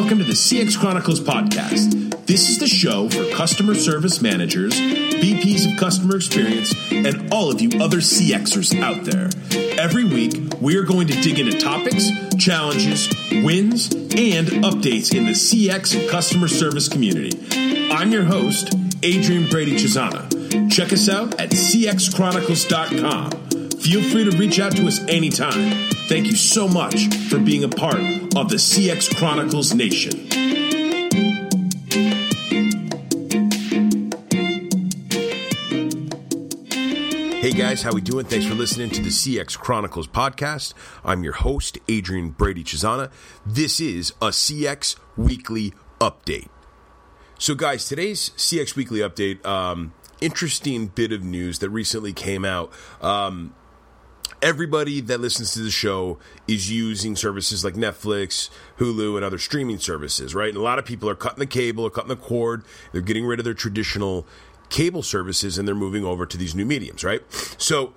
welcome to the CX Chronicles podcast. This is the show for customer service managers, VPs of customer experience, and all of you other CXers out there. Every week, we are going to dig into topics, challenges, wins, and updates in the CX and customer service community. I'm your host, Adrian Brady Cesana. Check us out at cxchronicles.com. Feel free to reach out to us anytime. Thank you so much for being a part of the CX Chronicles Nation. Hey guys, how we doing? Thanks for listening to the CX Chronicles podcast. I'm your host, Adrian Brady Cesana. This is a CX Weekly Update. So, guys, today's CX Weekly Update, um, interesting bit of news that recently came out. Um, everybody that listens to the show is using services like Netflix, Hulu, and other streaming services, right? And a lot of people are cutting the cable or cutting the cord. They're getting rid of their traditional cable services and they're moving over to these new mediums, right? So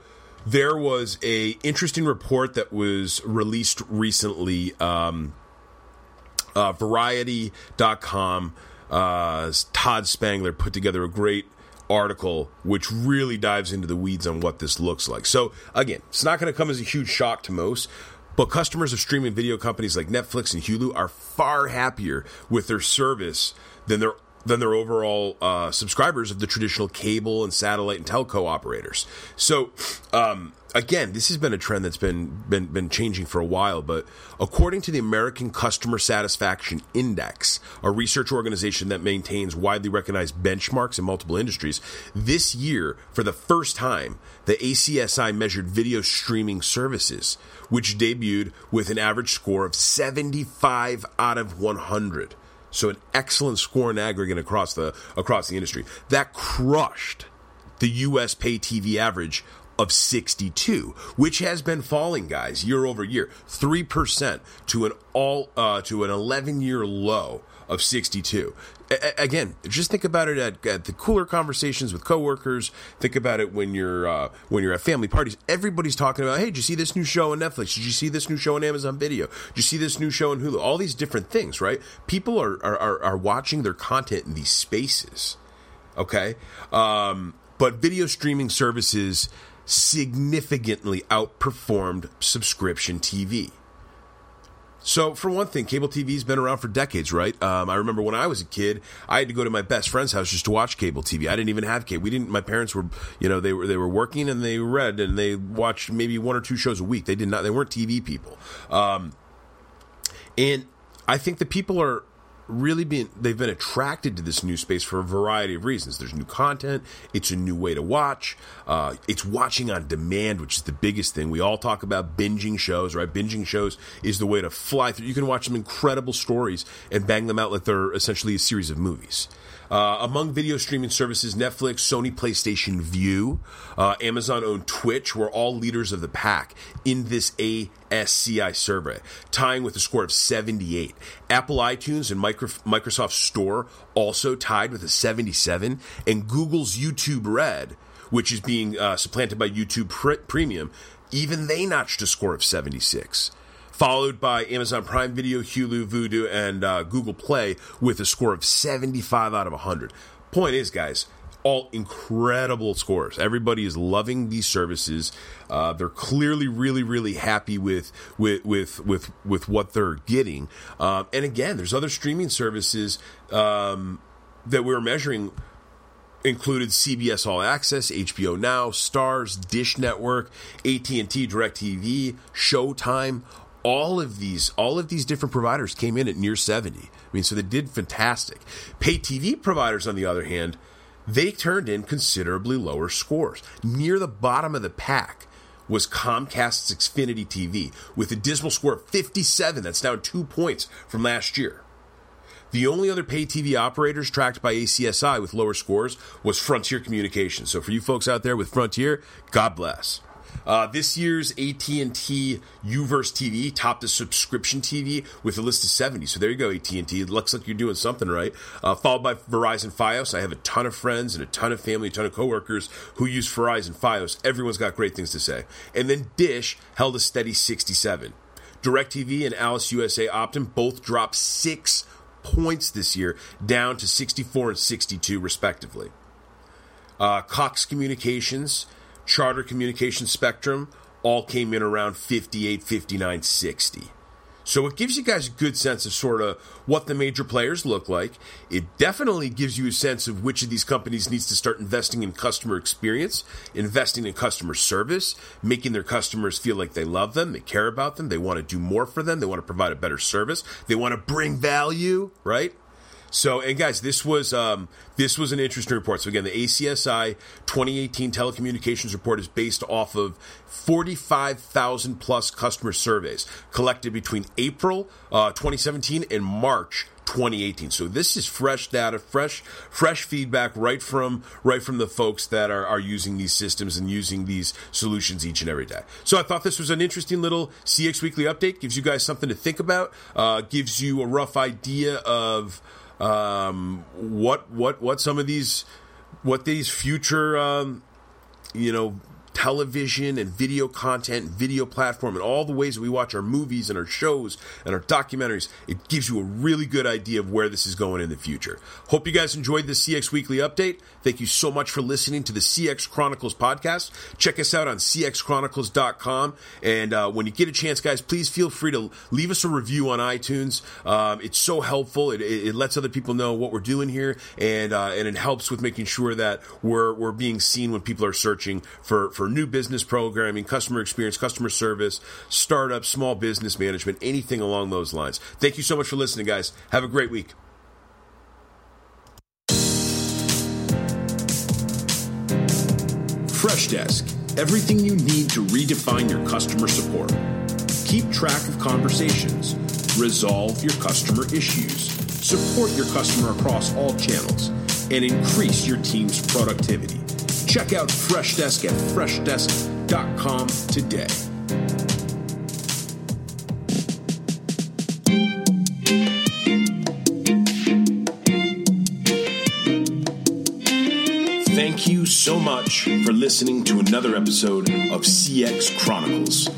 there was a interesting report that was released recently. Um, uh, Variety.com. Uh, Todd Spangler put together a great article which really dives into the weeds on what this looks like. So, again, it's not going to come as a huge shock to most, but customers of streaming video companies like Netflix and Hulu are far happier with their service than their than their overall uh, subscribers of the traditional cable and satellite and telco operators. So, um, again, this has been a trend that's been, been been changing for a while. But according to the American Customer Satisfaction Index, a research organization that maintains widely recognized benchmarks in multiple industries, this year, for the first time, the ACSI measured video streaming services, which debuted with an average score of 75 out of 100. So an excellent score in aggregate across the across the industry. That crushed the US pay TV average of 62, which has been falling, guys, year over year, three percent to an all uh, to an 11 year low of 62. A- again, just think about it at, at, the cooler conversations with coworkers. Think about it when you're uh, when you're at family parties. Everybody's talking about, hey, did you see this new show on Netflix? Did you see this new show on Amazon Video? Did you see this new show on Hulu? All these different things, right? People are are, are watching their content in these spaces. Okay, um, but video streaming services significantly outperformed subscription TV. So, for one thing, cable TV's been around for decades, right? Um, I remember when I was a kid, I had to go to my best friend's house just to watch cable TV. I didn't even have cable. We didn't. My parents were, you know, they were they were working and they read and they watched maybe one or two shows a week. They did not. They weren't TV people. Um, and I think the people are really been they've been attracted to this new space for a variety of reasons. There's new content. It's a new way to watch. Uh, it's watching on demand, which is the biggest thing. We all talk about binging shows, right? Binging shows is the way to fly through. You can watch some incredible stories and bang them out like they're essentially a series of movies. Uh, among video streaming services, Netflix, Sony PlayStation Vue, uh, Amazon owned Twitch. Were all leaders of the pack in this ASCI survey, tying with a score of 78. Apple iTunes and Microsoft Store also tied with a 77, and Google's YouTube Red, which is being uh, supplanted by YouTube Premium, even they notched a score of 76 followed by Amazon Prime Video, Hulu, Vudu, and uh, Google Play with a score of 75 out of 100. Point is, guys, all incredible scores. Everybody is loving these services. Uh, they're clearly really really happy with with with with with what they're getting. Um, and again, there's other streaming services um, that we're measuring included CBS All Access, HBO Now, Starz, Dish Network, AT&T DirecTV, Showtime, all of these all of these different providers came in at near 70 i mean so they did fantastic. Pay tv providers on the other hand they turned in considerably lower scores. Near the bottom of the pack was comcast's xfinity tv with a dismal score of 57 that's down two points from last year. The only other pay TV operators tracked by ACSI with lower scores was Frontier Communications. So for you folks out there with Frontier, God bless. Uh, this year's AT&T UVerse TV topped the subscription TV with a list of 70. So there you go, AT&T. It looks like you're doing something right. Uh, followed by Verizon Fios. I have a ton of friends and a ton of family, a ton of coworkers who use Verizon Fios. Everyone's got great things to say. And then Dish held a steady 67. DirecTV and Altice USA Optum both dropped six points this year, down to 64 and 62, respectively. Uh, Cox Communications, Charter Communication Spectrum all came in around 58, 59, 60. So it gives you guys a good sense of sort of what the major players look like. It definitely gives you a sense of which of these companies needs to start investing in customer experience, investing in customer service, making their customers feel like they love them, they care about them, they want to do more for them, they want to provide a better service, they want to bring value, right? So, and guys, this was um, this was an interesting report. So again, the ACSI 2018 telecommunications report is based off of 45,000 plus customer surveys collected between April uh, 2017 and March 2018. So this is fresh data, fresh fresh feedback right from right from the folks that are, are using these systems and using these solutions each and every day. So I thought this was an interesting little CX Weekly update. Gives you guys something to think about. Uh, gives you a rough idea of um, what what what some of these what these future um, you know television and video content, video platform, and all the ways that we watch our movies and our shows and our documentaries, it gives you a really good idea of where this is going in the future. Hope you guys enjoyed this CX Weekly update. Thank you so much for listening to the CX Chronicles podcast. Check us out on cxchronicles.com. And uh, when you get a chance, guys, please feel free to leave us a review on iTunes. Um, it's so helpful. It, it, it, lets other people know what we're doing here, and uh, and it helps with making sure that we're we're being seen when people are searching for for new business programming, customer experience, customer service, startup, small business management, anything along those lines. Thank you so much for listening, guys. Have a great week. Freshdesk, everything you need to redefine your customer support. Keep track of conversations, resolve your customer issues, support your customer across all channels, and increase your team's productivity. Check out Freshdesk at freshdesk.com today. Thank you so much for listening to another episode of CX Chronicles.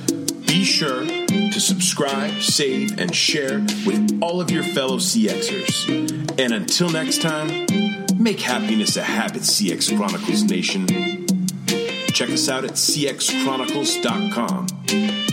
Be sure to subscribe, save, and share with all of your fellow CXers. And until next time, make happiness a habit, CX Chronicles Nation. Check us out at cxchronicles.com.